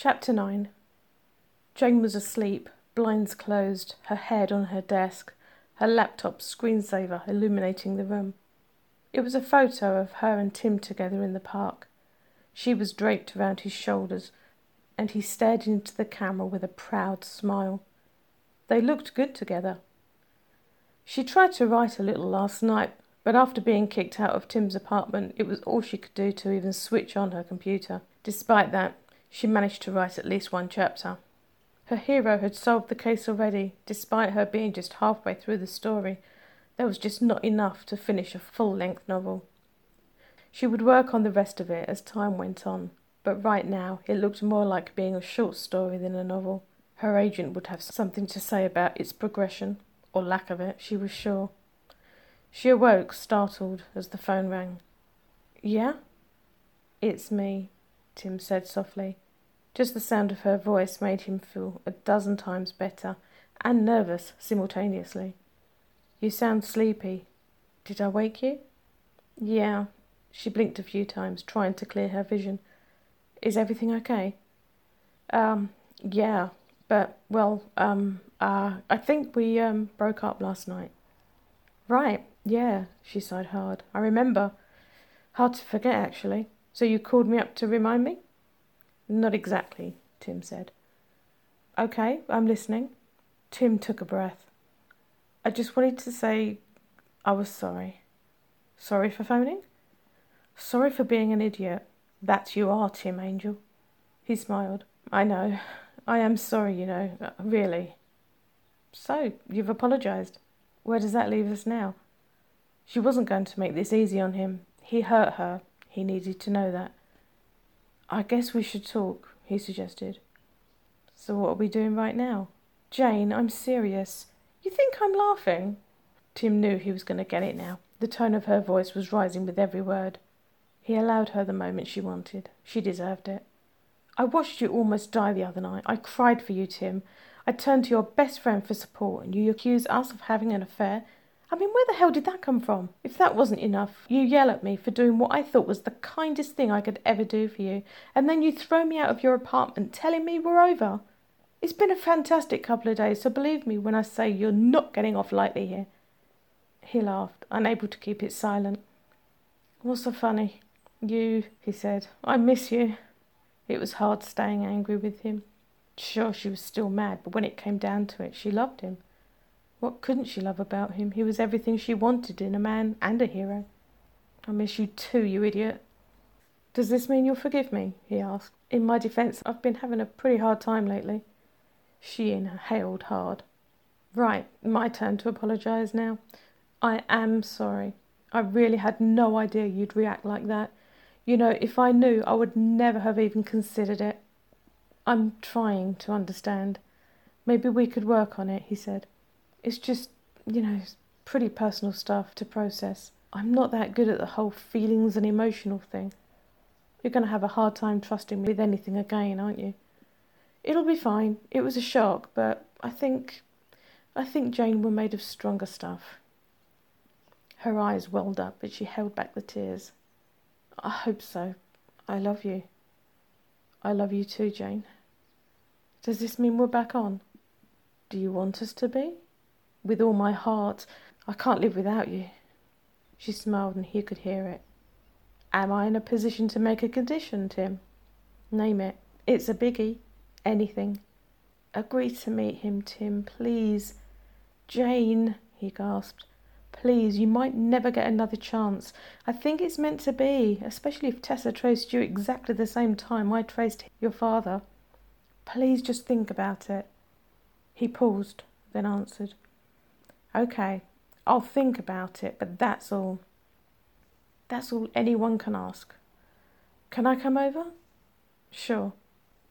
Chapter 9 Jayne was asleep, blinds closed, her head on her desk, her laptop screensaver illuminating the room. It was a photo of her and Tim together in the park. She was draped around his shoulders, and he stared into the camera with a proud smile. They looked good together. She tried to write a little last night, but after being kicked out of Tim's apartment, it was all she could do to even switch on her computer. Despite that, she managed to write at least one chapter. Her hero had solved the case already, despite her being just halfway through the story. There was just not enough to finish a full length novel. She would work on the rest of it as time went on, but right now it looked more like being a short story than a novel. Her agent would have something to say about its progression, or lack of it, she was sure. She awoke, startled, as the phone rang. Yeah? It's me, Tim said softly. Just the sound of her voice made him feel a dozen times better and nervous simultaneously. You sound sleepy. Did I wake you? Yeah. She blinked a few times, trying to clear her vision. Is everything okay? Um, yeah, but, well, um, uh, I think we, um, broke up last night. Right, yeah, she sighed hard. I remember. Hard to forget, actually. So you called me up to remind me? Not exactly, Tim said. Okay, I'm listening. Tim took a breath. I just wanted to say I was sorry. Sorry for phoning? Sorry for being an idiot. That you are, Tim Angel. He smiled. I know. I am sorry, you know. Uh, really. So, you've apologized. Where does that leave us now? She wasn't going to make this easy on him. He hurt her. He needed to know that. I guess we should talk, he suggested. So what are we doing right now? Jayne, I'm serious. You think I'm laughing? Tim knew he was going to get it now. The tone of her voice was rising with every word. He allowed her the moment she wanted. She deserved it. I watched you almost die the other night. I cried for you, Tim. I turned to your best friend for support, and you accuse us of having an affair. I mean, where the hell did that come from? If that wasn't enough, you yell at me for doing what I thought was the kindest thing I could ever do for you, and then you throw me out of your apartment telling me we're over. It's been a fantastic couple of days, so believe me when I say you're not getting off lightly here. He laughed, unable to keep it silent. What's so funny? You, he said. I miss you. It was hard staying angry with him. Sure, she was still mad, but when it came down to it, she loved him. What couldn't she love about him? He was everything she wanted in a man and a hero. I miss you too, you idiot. Does this mean you'll forgive me? he asked. In my defence, I've been having a pretty hard time lately. She inhaled hard. Right, my turn to apologise now. I am sorry. I really had no idea you'd react like that. You know, if I knew, I would never have even considered it. I'm trying to understand. Maybe we could work on it, he said. It's just, you know, pretty personal stuff to process. I'm not that good at the whole feelings and emotional thing. You're going to have a hard time trusting me with anything again, aren't you? It'll be fine. It was a shock, but I think. I think Jayne were made of stronger stuff. Her eyes welled up, but she held back the tears. I hope so. I love you. I love you too, Jayne. Does this mean we're back on? Do you want us to be? With all my heart. I can't live without you. She smiled and he could hear it. Am I in a position to make a condition, Tim? Name it. It's a biggie. Anything. Agree to meet him, Tim, please. Jayne, he gasped. Please, you might never get another chance. I think it's meant to be, especially if Tessa traced you exactly the same time I traced your father. Please just think about it. He paused, then answered. Okay, I'll think about it, but that's all. That's all anyone can ask. Can I come over? Sure.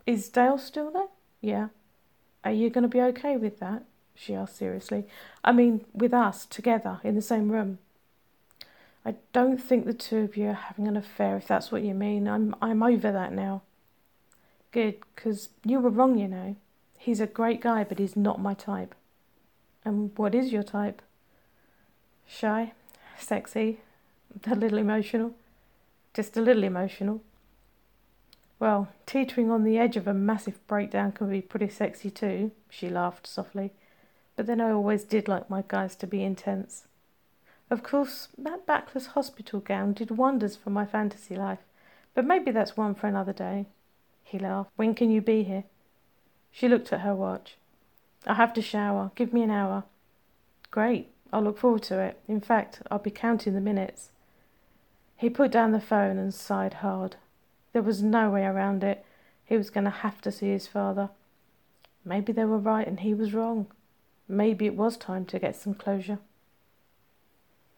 Is Dale still there? Yeah. Are you going to be okay with that? She asked seriously. I mean, with us together in the same room. I don't think the two of you are having an affair, if that's what you mean. I'm I'm over that now. Good, because you were wrong, you know. He's a great guy, but he's not my type. And what is your type? Shy, sexy, a little emotional. Just a little emotional. Well, teetering on the edge of a massive breakdown can be pretty sexy too, she laughed softly. But then I always did like my guys to be intense. Of course, that backless hospital gown did wonders for my fantasy life, but maybe that's one for another day. He laughed. When can you be here? She looked at her watch. I have to shower. Give me an hour. Great. I'll look forward to it. In fact, I'll be counting the minutes. He put down the phone and sighed hard. There was no way around it. He was going to have to see his father. Maybe they were right and he was wrong. Maybe it was time to get some closure.